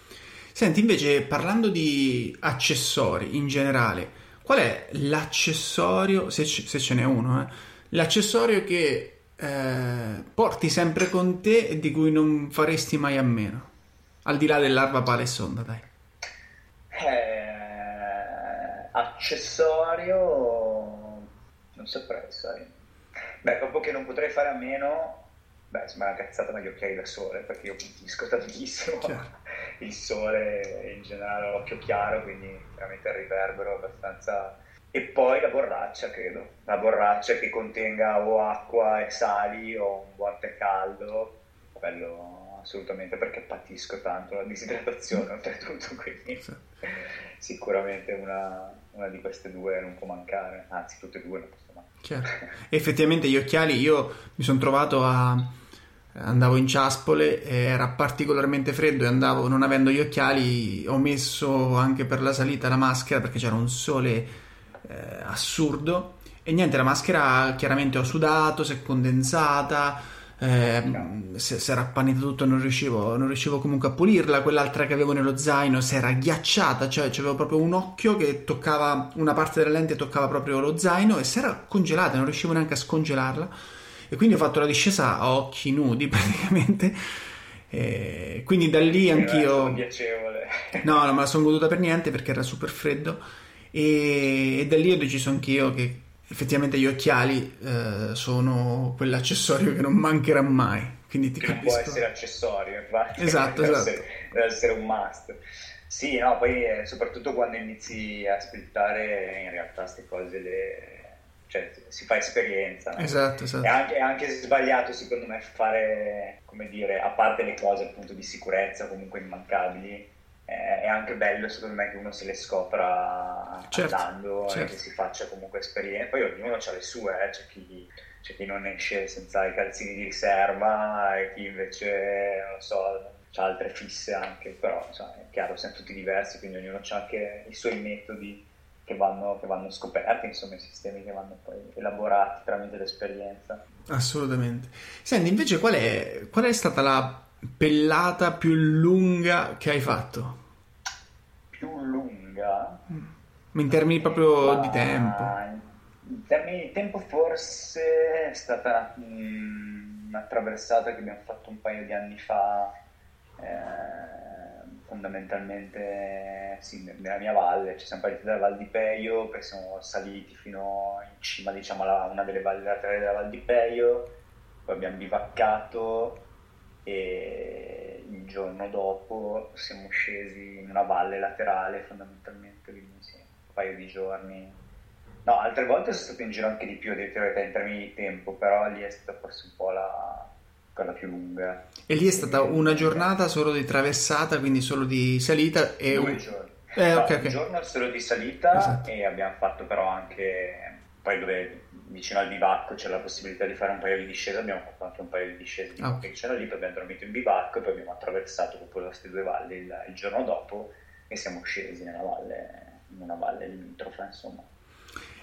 B: senti invece parlando di accessori in generale qual è l'accessorio se, se ce n'è uno eh? l'accessorio che eh, porti sempre con te e di cui non faresti mai a meno, al di là dell'arma pala e sonda, dai.
A: Eh, accessorio, non saprei, sai. Beh, proprio che non potrei fare a meno, beh, sembra una cazzata, ma gli occhiali da sole, perché io pulisco tantissimo certo. il sole in generale, l'occhio chiaro, quindi veramente il riverbero abbastanza e poi la borraccia, credo. La borraccia che contenga o acqua e sali o un buon tè caldo, quello assolutamente perché patisco tanto la disidratazione oltretutto, quindi sì. sicuramente una, una, di queste due non può mancare, anzi tutte e due non possono.
B: Certo. Effettivamente gli occhiali io mi sono trovato a andavo in ciaspole, era particolarmente freddo e andavo non avendo gli occhiali, ho messo anche per la salita la maschera perché c'era un sole eh, assurdo. E niente, la maschera chiaramente ho sudato, si è condensata, eh, si, era appannita tutto, non riuscivo, non riuscivo comunque a pulirla. Quell'altra che avevo nello zaino si era ghiacciata, cioè avevo proprio un occhio che toccava una parte della lente, toccava proprio lo zaino e si era congelata, non riuscivo neanche a scongelarla. E quindi ho fatto la discesa a occhi nudi praticamente. E quindi da lì anch'io. No, non me la sono goduta per niente perché era super freddo e, e da lì ho deciso anch'io che effettivamente gli occhiali eh, sono quell'accessorio che non mancherà mai. Quindi ti capisco.
A: può essere accessorio, infatti.
B: Esatto, deve
A: esatto. Essere, deve essere un must. Sì, no, poi eh, soprattutto quando inizi a splittare in realtà queste cose le... Cioè, si fa esperienza. No?
B: Esatto, esatto.
A: È anche, è anche, sbagliato secondo me fare, come dire, a parte le cose appunto di sicurezza comunque immancabili, eh, è anche bello secondo me che uno se le scopra certo, andando certo. e che si faccia comunque esperienza. Poi ognuno ha le sue, eh. c'è, chi, c'è, chi, non esce senza i calzini di riserva e chi invece, non so, ha altre fisse anche, però insomma, è chiaro, siamo tutti diversi, quindi ognuno ha anche i suoi metodi che vanno, che vanno scoperti, insomma i sistemi che vanno poi elaborati tramite l'esperienza.
B: Assolutamente. Senti, invece qual è, qual è stata la pellata più lunga che hai fatto?
A: Più lunga?
B: In termini proprio Ma... di tempo.
A: In termini di tempo forse è stata mm, una traversata che abbiamo fatto un paio di anni fa, eh, fondamentalmente sì, nella mia valle, ci siamo partiti dalla Val di Peio, poi siamo saliti fino in cima diciamo, a una delle valli laterali della Val di Peio, poi abbiamo bivaccato e il giorno dopo siamo scesi in una valle laterale fondamentalmente quindi sì, un paio di giorni no altre volte sono stato in giro anche di più in termini di tempo però lì è stata forse un po' la quella più lunga
B: e lì è stata una giornata solo di traversata quindi solo di salita e
A: due un... giorni eh, no, okay, un okay. giorno solo di salita esatto. e abbiamo fatto però anche poi dove vicino al bivacco c'era la possibilità di fare un paio di discese, abbiamo fatto anche un paio di discese di okay. che c'era lì, poi abbiamo dormito in bivacco e poi abbiamo attraversato proprio queste due valli il, il, giorno dopo e siamo scesi nella valle, in una valle limitrofa, insomma.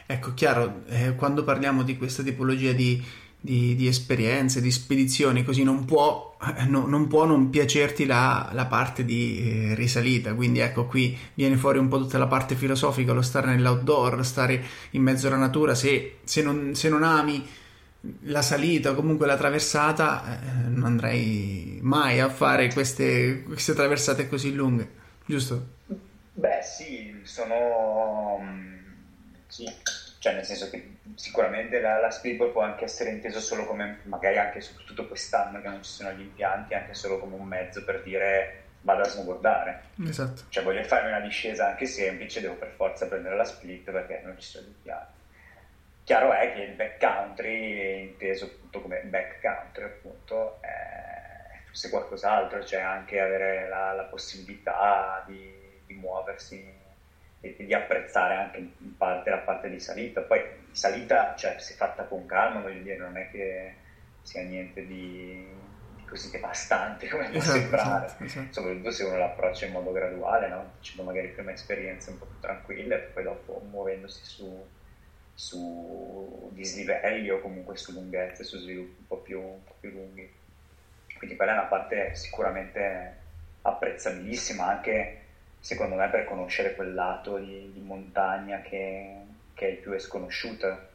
B: Ecco, chiaro, eh, quando parliamo di questa tipologia di di, di, esperienze, di spedizioni, così non può, eh, no, non, può non piacerti la, la parte di eh, risalita. Quindi ecco qui viene fuori un po' tutta la parte filosofica, lo stare nell'outdoor, stare in mezzo alla natura. Se, se, non, se non, ami la salita o comunque la traversata, eh, non andrei mai a fare queste, queste traversate così lunghe, giusto?
A: Beh, sì, sono. Mm, sì, cioè nel senso che sicuramente la, la speedball può anche essere inteso solo come, magari anche soprattutto quest'anno che non ci sono gli impianti, anche solo come un mezzo per dire vado a snowboardare.
B: Esatto.
A: Cioè voglio fare una discesa anche semplice, devo per forza prendere la split perché non ci sono gli impianti. Chiaro è che il backcountry, inteso appunto come backcountry, appunto, è forse qualcos'altro, cioè anche avere la, la possibilità di, di muoversi e di apprezzare anche in parte la parte di salita. Poi salita, cioè, se fatta con calma, voglio dire, non è che sia niente di, di così devastante come può esatto, sembrare, esatto, esatto. soprattutto se uno l'approccia in modo graduale, no? facendo magari prima esperienze un po' più tranquille poi dopo muovendosi su, su dislivelli o comunque su lunghezze, su sviluppi un po' più, un po più lunghi. Quindi quella è una parte sicuramente apprezzabilissima anche secondo me per conoscere quel lato di, di montagna che, che, è più sconosciuto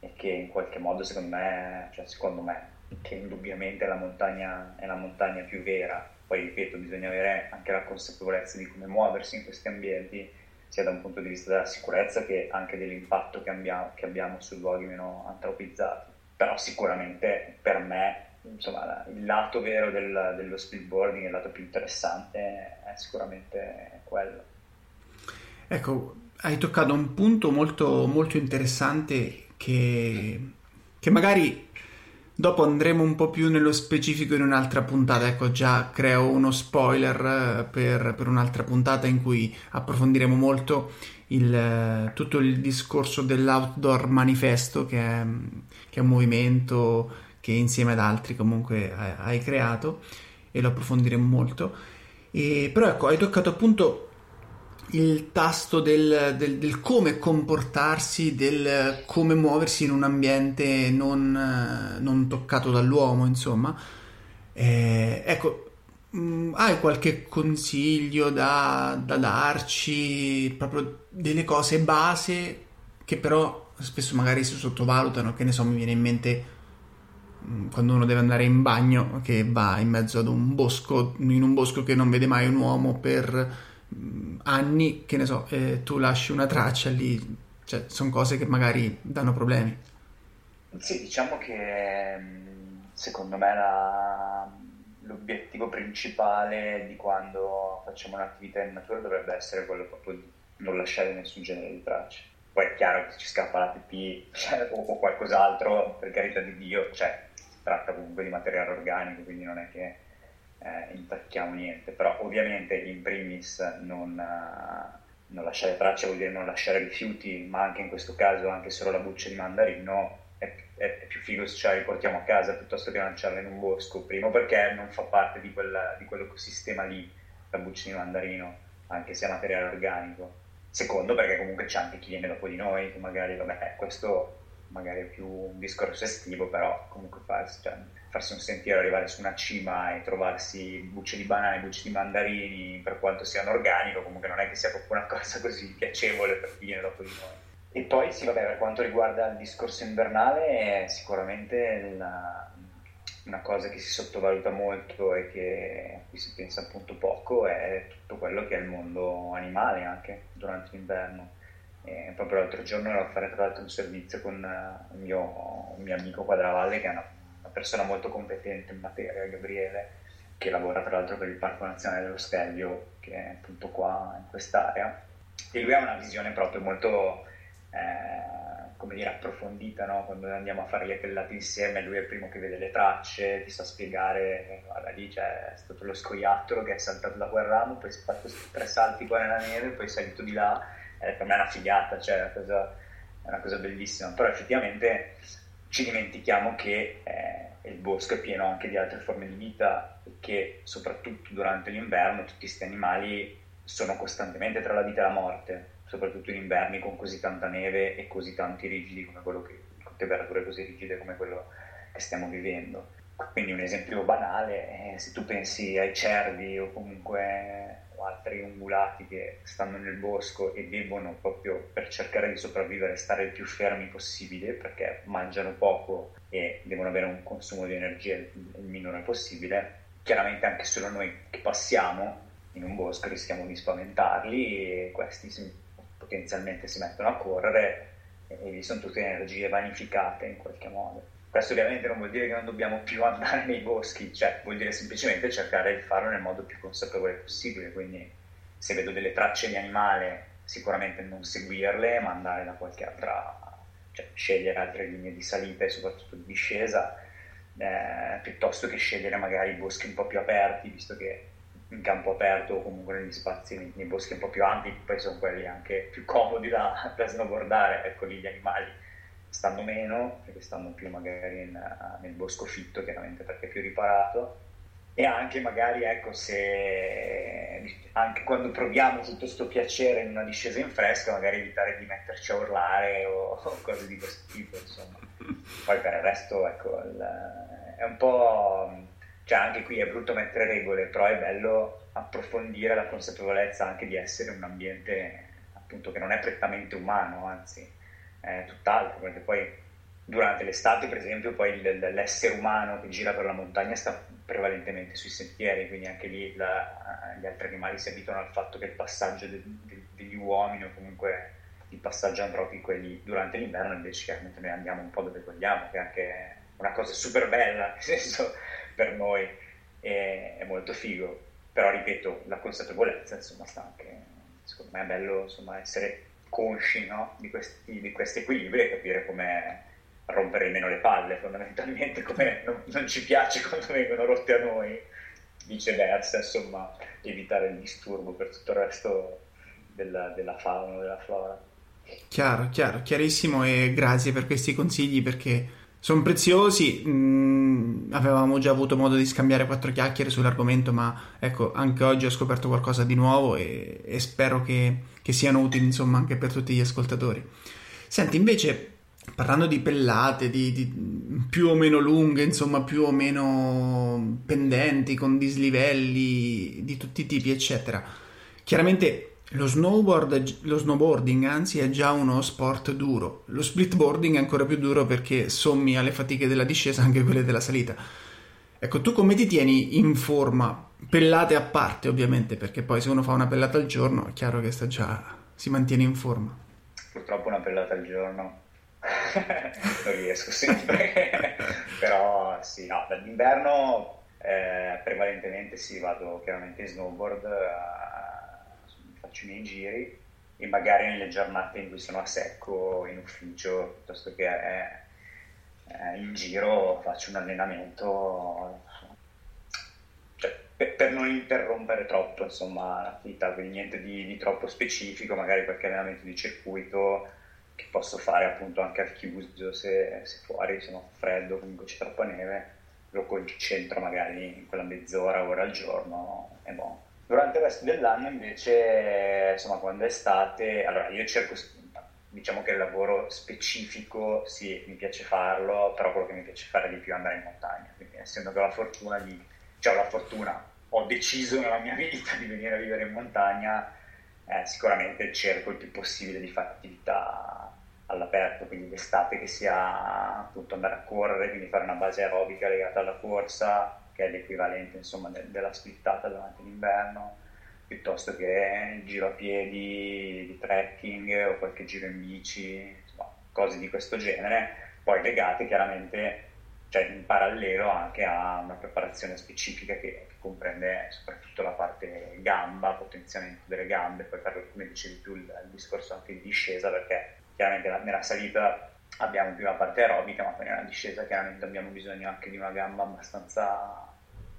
A: e che in qualche modo secondo me, cioè secondo me, che indubbiamente la montagna è la montagna più vera. Poi ripeto, bisogna avere anche la consapevolezza di come muoversi in questi ambienti, sia da un punto di vista della sicurezza che anche dell'impatto che abbiamo, che abbiamo su luoghi meno antropizzati. Però sicuramente per me insomma, il lato vero del, dello speedboarding, il lato più interessante è sicuramente quello.
B: Ecco, hai toccato un punto molto, molto interessante che, che magari dopo andremo un po' più nello specifico in un'altra puntata. Ecco, già creo uno spoiler per, per un'altra puntata in cui approfondiremo molto il, tutto il discorso dell'outdoor manifesto, che è, che è un movimento che insieme ad altri comunque hai creato e lo approfondiremo molto. E, però ecco, hai toccato appunto il tasto del, del, del, come comportarsi, del come muoversi in un ambiente non, non toccato dall'uomo, insomma. Eh, ecco, mm, hai qualche consiglio da, da darci, proprio delle cose base che però spesso magari si sottovalutano, che ne so, mi viene in mente quando uno deve andare in bagno che va in mezzo ad un bosco, in un bosco che non vede mai un uomo per mm, anni, che ne so, e tu lasci una traccia lì, cioè sono cose che magari danno problemi.
A: Sì, diciamo che mm, secondo me la, l'obiettivo principale di quando facciamo un'attività in natura dovrebbe essere quello proprio di non lasciare nessun genere di tracce. Poi è chiaro che ci scappa la pipì cioè, o qualcos'altro, per carità di Dio, cioè tratta comunque di materiale organico, quindi non è che eh, intacchiamo niente, però ovviamente in primis non, uh, non, lasciare tracce vuol dire non lasciare rifiuti, ma anche in questo caso anche solo la buccia di mandarino è, è, è più figo se ce la riportiamo a casa piuttosto che lanciarla in un bosco, primo perché non fa parte di, quella, di quell'ecosistema lì, la buccia di mandarino, anche se è materiale organico. Secondo perché comunque c'è anche chi viene dopo di noi, che magari, vabbè, questo magari più un discorso estivo, però comunque farsi, cioè, farsi un sentiero, arrivare su una cima e trovarsi bucce di banane, bucce di mandarini, per quanto siano organico, comunque non è che sia proprio una cosa così piacevole per viene dopo di noi. E poi sì, vabbè, per quanto riguarda il discorso invernale, è sicuramente la, una cosa che si sottovaluta molto e che, a cui si pensa appunto poco è tutto quello che è il mondo animale anche durante l'inverno e proprio l'altro giorno ero a fare tra l'altro un servizio con uh, un, mio, un mio amico Quadravalle che è una, una, persona molto competente in materia, Gabriele, che lavora tra l'altro per il Parco Nazionale dello Stelvio, che è appunto qua in quest'area. E lui ha una visione proprio molto, eh, come dire, approfondita, no? quando andiamo a fare le pellate insieme, lui è il primo che vede le tracce, ti sa spiegare, guarda lì c'è stato lo scoiattolo che è saltato da quel ramo, poi si è fatto tre salti qua nella neve, poi è salito di là eh, per me è una figata, cioè è una, cosa, è una cosa bellissima, però effettivamente ci dimentichiamo che eh, il bosco è pieno anche di altre forme di vita e che soprattutto durante l'inverno tutti questi animali sono costantemente tra la vita e la morte, soprattutto in inverni con così tanta neve e così tanti rigidi come quello che, con temperature così rigide come quello che stiamo vivendo. Quindi un esempio banale, eh, se tu pensi ai cervi o comunque altri ungulati che stanno nel bosco e devono proprio per cercare di sopravvivere stare il più fermi possibile perché mangiano poco e devono avere un consumo di energia il minore possibile. Chiaramente anche solo noi che passiamo in un bosco rischiamo di spaventarli e questi si, potenzialmente si mettono a correre e lì sono tutte energie vanificate in qualche modo. Questo ovviamente non vuol dire che non dobbiamo più andare nei boschi, cioè vuol dire semplicemente cercare di farlo nel modo più consapevole possibile, quindi se vedo delle tracce di animale sicuramente non seguirle, ma andare da qualche altra, cioè scegliere altre linee di salita e soprattutto di discesa, eh, piuttosto che scegliere magari boschi un po' più aperti, visto che in campo aperto o comunque negli spazi, nei, nei boschi un po' più ampi, poi sono quelli anche più comodi da, da snowboardare, ecco lì gli animali stanno meno, perché stanno più magari in, nel bosco fitto, chiaramente perché è più riparato, e anche magari ecco se anche quando proviamo tutto questo piacere in una discesa in fresca magari evitare di metterci a urlare o, o cose di questo tipo insomma. Poi per il resto ecco il, è un po' cioè anche qui è brutto mettere regole, però è bello approfondire la consapevolezza anche di essere un ambiente appunto che non è prettamente umano, anzi è tutt'altro, perché poi durante l'estate per esempio poi l'essere umano che gira per la montagna sta prevalentemente sui sentieri, quindi anche lì la, gli altri animali si abituano al fatto che il passaggio de, de, degli uomini o comunque il passaggio antropico è lì. Durante l'inverno invece chiaramente noi andiamo un po' dove vogliamo, che è anche una cosa super bella, nel senso per noi è, è, molto figo, però ripeto, la consapevolezza insomma sta anche, secondo me è bello insomma, essere consci no? di, questi, di, questi, equilibri e capire come rompere meno le palle fondamentalmente, come non, non ci piace quando vengono rotte a noi, viceversa, insomma, evitare il disturbo per tutto il resto della, della fauna, della flora.
B: Chiaro, chiaro, chiarissimo e grazie per questi consigli perché sono preziosi, mm, avevamo già avuto modo di scambiare quattro chiacchiere sull'argomento, ma ecco, anche oggi ho scoperto qualcosa di nuovo e, e spero che, che, siano utili, insomma, anche per tutti gli ascoltatori. Senti, invece, parlando di pellate, di, di più o meno lunghe, insomma, più o meno pendenti, con dislivelli di tutti i tipi, eccetera. Chiaramente lo, snowboard, lo snowboarding anzi è già uno sport duro, lo splitboarding è ancora più duro perché sommi alle fatiche della discesa anche quelle della salita. Ecco, tu come ti tieni in forma? Pellate a parte ovviamente, perché poi se uno fa una pellata al giorno è chiaro che sta già, si mantiene in forma.
A: Purtroppo una pellata al giorno non riesco sempre, però sì, no, dall'inverno eh, prevalentemente sì, vado chiaramente in snowboard. Eh, faccio i miei giri e magari nelle giornate in cui sono a secco in ufficio piuttosto che eh, eh, in giro faccio un allenamento cioè, per, per, non interrompere troppo insomma, l'attività, quindi niente di, di, troppo specifico, magari qualche allenamento di circuito che posso fare appunto anche al chiuso se, se fuori sono freddo, comunque c'è troppa neve, lo concentro magari in quella mezz'ora, ora al giorno e boh Durante il resto dell'anno invece, insomma, quando è estate, allora io cerco, diciamo che il lavoro specifico, sì, mi piace farlo, però quello che mi piace fare di più è andare in montagna, quindi essendo che ho la fortuna di, cioè ho la fortuna, ho deciso nella mia vita di venire a vivere in montagna, eh, sicuramente cerco il più possibile di fare attività all'aperto, quindi l'estate che sia appunto andare a correre, quindi fare una base aerobica legata alla corsa, che è l'equivalente insomma, de- della splittata durante l'inverno, piuttosto che il giro a piedi di trekking o qualche giro in bici, insomma, cose di questo genere, poi legate chiaramente cioè in parallelo anche a una preparazione specifica che, che, comprende soprattutto la parte gamba, potenziamento delle gambe, poi per, come dicevi tu il, il discorso anche di discesa perché chiaramente la, nella salita abbiamo la parte aerobica, ma poi nella discesa chiaramente abbiamo bisogno anche di una gamba abbastanza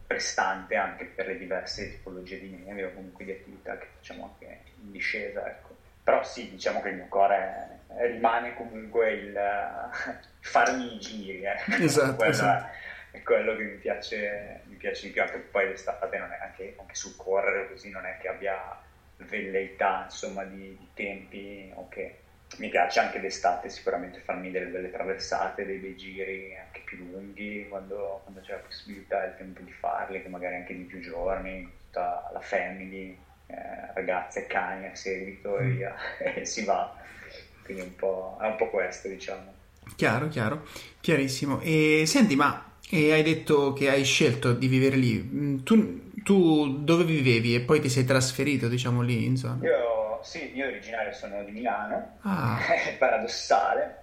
A: prestante anche per le diverse tipologie di neve o comunque di attività che facciamo anche in discesa. Ecco. Però sì, diciamo che il mio cuore rimane comunque il farmi i giri, eh.
B: esatto, quello esatto.
A: è quello che mi piace, mi piace di più, anche poi l'estate non è anche, anche sul correre così non è che abbia velleità insomma di, di tempi o okay mi piace anche d'estate sicuramente farmi delle belle traversate, dei bei giri anche più lunghi quando, quando c'è la possibilità e il tempo di farli, che magari anche di più giorni, tutta la family, eh, ragazze cani a seguito e via, e si va. Quindi un po', è un po' questo, diciamo.
B: Chiaro, chiaro, chiarissimo. E senti, ma e hai detto che hai scelto di vivere lì. Mm, tu, tu, dove vivevi e poi ti sei trasferito, diciamo, lì in zona?
A: Io, sì, io originario sono di Milano, ah. è paradossale.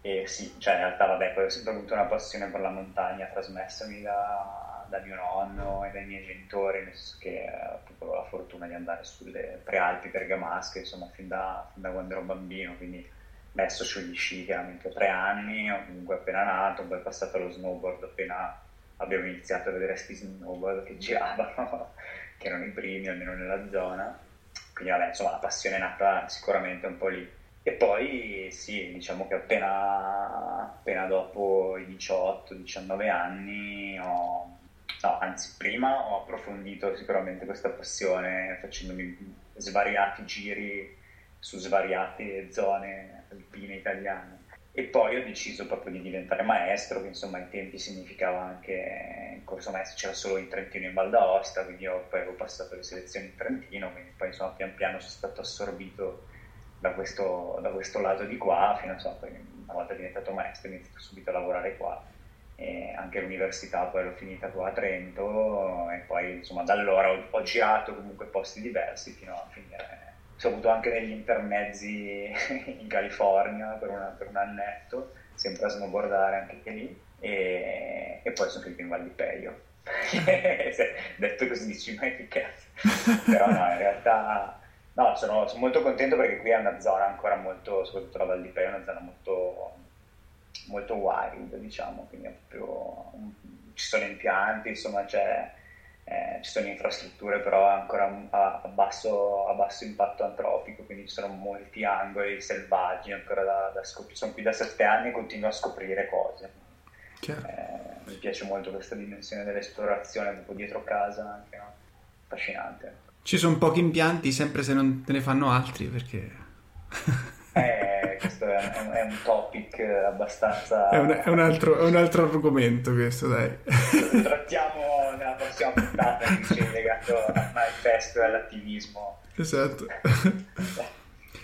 A: E sì, cioè in realtà vabbè, poi ho sempre avuto una passione per la montagna trasmessami da, da mio nonno e dai miei genitori, nel senso che eh, avevo la fortuna di andare sulle prealpi bergamasche, insomma, fin da, fin da quando ero bambino, quindi messo sugli sci chiaramente tre anni, ho comunque appena nato, poi passato allo snowboard appena abbiamo iniziato a vedere sti snowboard che giravano, che erano i primi almeno nella zona. Quindi vabbè, insomma, la passione è nata sicuramente un po' lì. E poi sì, diciamo che appena, appena dopo i 18-19 anni ho, no, anzi prima ho approfondito sicuramente questa passione facendomi svariati giri su svariate zone alpine italiane. E poi ho deciso proprio di diventare maestro, che insomma ai tempi significava anche il corso maestro c'era solo in Trentino e in Val d'Aosta, quindi io poi avevo passato le selezioni in Trentino, quindi poi insomma pian piano sono stato assorbito da questo, da questo lato di qua, fino a poi una volta diventato maestro ho iniziato subito a lavorare qua. E anche l'università poi l'ho finita qua a Trento e poi insomma da allora ho, ho girato comunque posti diversi fino a finire ho avuto anche degli intermezzi in California per, una, per, un annetto, sempre a snowboardare anche lì, e, e poi sono finito in Val di Peio. Detto così dici, ma che cazzo? Però no, in realtà no, sono, sono, molto contento perché qui è una zona ancora molto, soprattutto la Val di Peio, è una zona molto, molto wild, diciamo, quindi proprio, ci sono impianti, insomma c'è eh, ci sono infrastrutture però ancora a, a, basso, a, basso, impatto antropico, quindi ci sono molti angoli selvaggi ancora da, da scoprire. Sono qui da sette anni e continuo a scoprire cose. Eh, mi piace molto questa dimensione dell'esplorazione proprio dietro casa, anche, no? affascinante.
B: Ci sono pochi impianti, sempre se non te ne fanno altri, perché...
A: eh, questo è un, è un, topic abbastanza...
B: È un, è un, altro, è un altro argomento questo, dai.
A: Trattiamo invece, legato al manifesto e all'attivismo.
B: Esatto.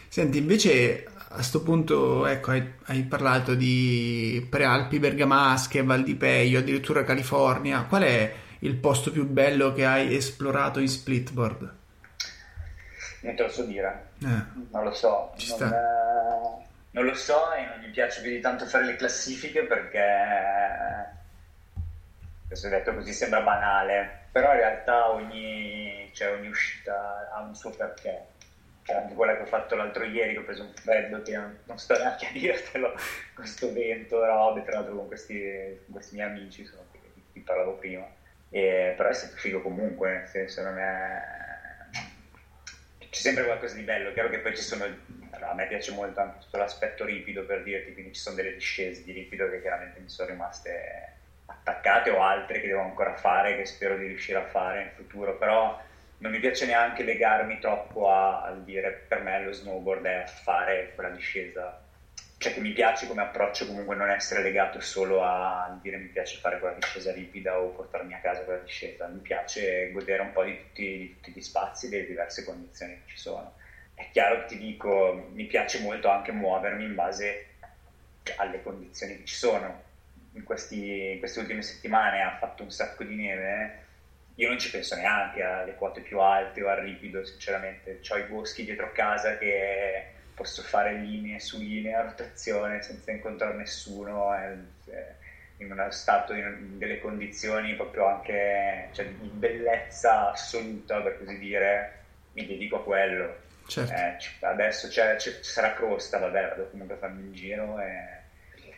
B: Senti, invece a questo punto, ecco, hai, hai, parlato di Prealpi Bergamasche, Val di Peio, addirittura California. Qual è il posto più bello che hai esplorato in splitboard?
A: Non te lo so dire, eh, non lo so. Non, eh, non, lo so e non mi piace più di tanto fare le classifiche perché, questo detto così sembra banale, però in realtà ogni, cioè ogni uscita ha un suo perché. Cioè, anche quella che ho fatto l'altro ieri, che ho preso un freddo che non, non sto neanche a dirtelo, questo vento, robe, tra l'altro con questi, con questi miei amici, insomma, di cui parlavo prima. E, però è stato figo comunque, nel senso non è c'è sempre qualcosa di bello, chiaro che poi ci sono, a me piace molto anche tutto l'aspetto ripido per dirti, quindi ci sono delle discese di ripido che chiaramente mi sono rimaste attaccate o altre che devo ancora fare, che spero di riuscire a fare in futuro, però non mi piace neanche legarmi troppo a, dire per me lo snowboard è fare quella discesa cioè che mi piace come approccio comunque non essere legato solo a dire mi piace fare quella discesa ripida o portarmi a casa quella discesa, mi piace godere un po' di tutti, di tutti gli spazi, delle diverse condizioni che ci sono. È chiaro che ti dico, mi piace molto anche muovermi in base alle condizioni che ci sono. In, questi, in queste ultime settimane ha fatto un sacco di neve, io non ci penso neanche alle quote più alte o al ripido, sinceramente. Ho i boschi dietro casa che posso fare linee su linee a rotazione senza incontrare nessuno, eh, in uno stato, in delle condizioni proprio anche cioè, di bellezza assoluta, per così dire, mi dedico a quello. Certo. Eh, adesso c'è, c'è, sarà crosta, vabbè, vado comunque a farmi un giro e,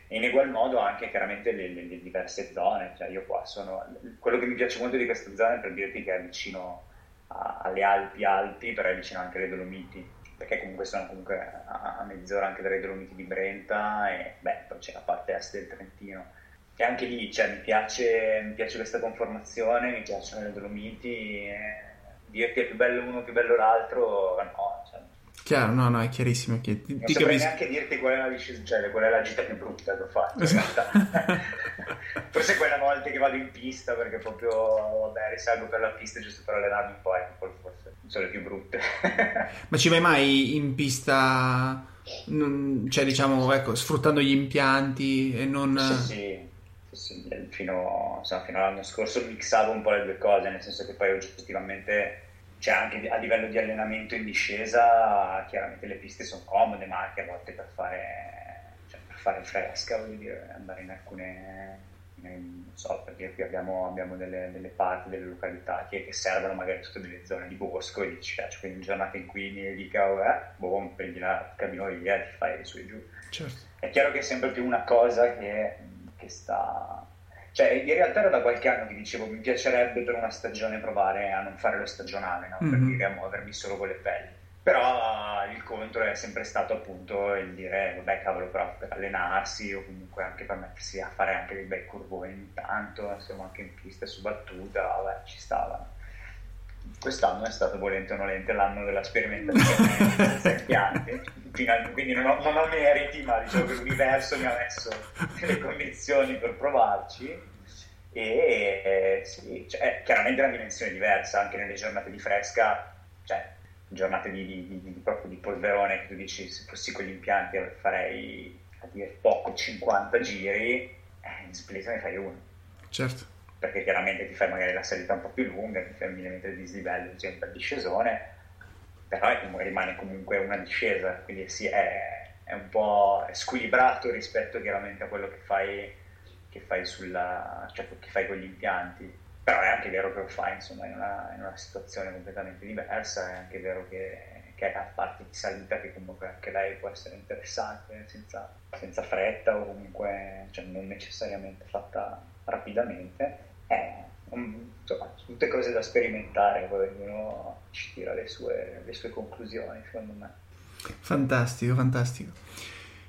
A: e in egual modo anche chiaramente le, le, le, diverse zone, cioè io qua sono, quello che mi piace molto di questa zona è per dirti che è vicino a, alle Alpi Alpi, però è vicino anche alle Dolomiti perché comunque sono comunque a, a mezz'ora anche dalle Dolomiti di Brenta e beh, poi c'è la parte est del Trentino. E anche lì cioè, mi, piace, mi piace questa conformazione, mi piacciono le Dolomiti, dire che è più bello uno, più bello l'altro, no. Cioè,
B: Chiaro, no, no, è chiarissimo. Che
A: ti, non ti saprei capisco. neanche dirti qual è la, cioè, qual è la gita più brutta che ho fatto. Esatto. Forse quella volta che vado in pista perché proprio, vabbè, risalgo per la pista giusto per allenarmi un po', ecco, forse sono le più brutte.
B: Ma ci vai mai in pista, non, cioè diciamo, ecco, sfruttando gli impianti e non...
A: Sì, sì, sì fino, insomma, fino, all'anno scorso mixavo un po' le due cose, nel senso che poi oggettivamente, cioè anche a livello di allenamento in discesa, chiaramente le piste sono comode, ma anche a volte per fare, cioè, per fare fresca, voglio dire, andare in alcune non so, perché qui abbiamo, abbiamo delle, delle, parti, delle località che, che, servono magari tutte delle zone di bosco e dici, cioè, quindi giornate in cui mi dica, oh, eh, boh, prendi la cabinovia e ti fai su e giù.
B: Certo.
A: È chiaro che è sempre più una cosa che, che sta... Cioè, in realtà era da qualche anno che dicevo, mi piacerebbe per una stagione provare a non fare lo stagionale, no? mm-hmm. per dire a muovermi solo con le pelli però il contro è sempre stato appunto il dire, vabbè cavolo, però per allenarsi o comunque anche per mettersi a fare anche dei bei curvoni ogni tanto, insomma anche in pista su battuta, vabbè, ci stava. Quest'anno è stato volente o nolente l'anno della sperimentazione. Senza impianti, quindi non ho, non ho meriti, ma diciamo che l'universo mi ha messo le condizioni per provarci. E eh, sì, cioè, chiaramente è una dimensione diversa, anche nelle giornate di fresca, cioè giornate di, di, di, proprio di polverone che tu dici se fossi con gli impianti farei a dire poco 50 giri eh, in split ne fai uno.
B: Certo
A: perché chiaramente ti fai magari la salita un po' più lunga ti fai un millimetro di dislivello diciamo, per discesone però rimane comunque una discesa quindi sì è, è un po' squilibrato rispetto chiaramente a quello che fai, che fai, sulla, cioè, che fai con gli impianti. Però è anche vero che lo fai insomma, in, una, in una situazione completamente diversa, è anche vero che, che ha parte di salita che comunque anche lei può essere interessante senza, senza fretta o comunque cioè, non necessariamente fatta rapidamente. È, insomma, tutte cose da sperimentare, poi ognuno ci tira le sue, le sue conclusioni, secondo me.
B: Fantastico, fantastico.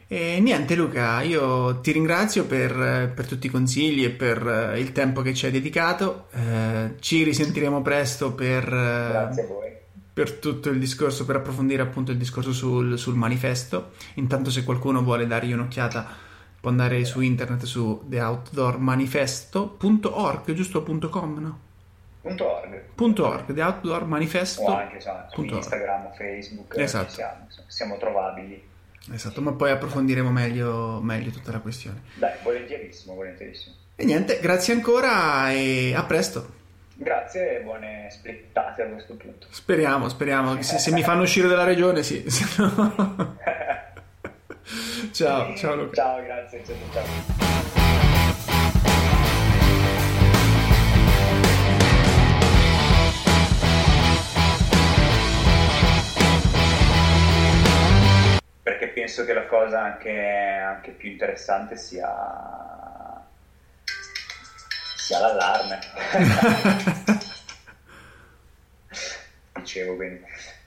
B: E niente Luca, io ti ringrazio per, per, tutti i consigli e per il tempo che ci hai dedicato. Eh, ci risentiremo presto per, per, tutto il discorso, per approfondire appunto il discorso sul, sul, manifesto. Intanto se qualcuno vuole dargli un'occhiata può andare su internet su theoutdoormanifesto.org, giusto? .com, no?
A: .org.
B: .org, The Outdoor Manifesto. O
A: anche su Instagram, Facebook, esatto. siamo, siamo trovabili.
B: Esatto, ma poi approfondiremo meglio, meglio tutta la questione.
A: Dai, volentierissimo, volentierissimo.
B: E niente, grazie ancora e a presto.
A: Grazie e buone splettate a questo punto.
B: Speriamo, speriamo. Se, se mi fanno uscire dalla regione, sì. ciao, ciao Luca.
A: Ciao, grazie. Ciao, ciao. penso che la cosa anche, anche più interessante sia, sia l'allarme. Dicevo quindi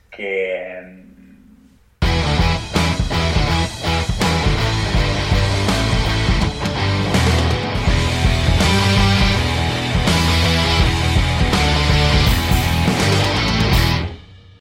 A: che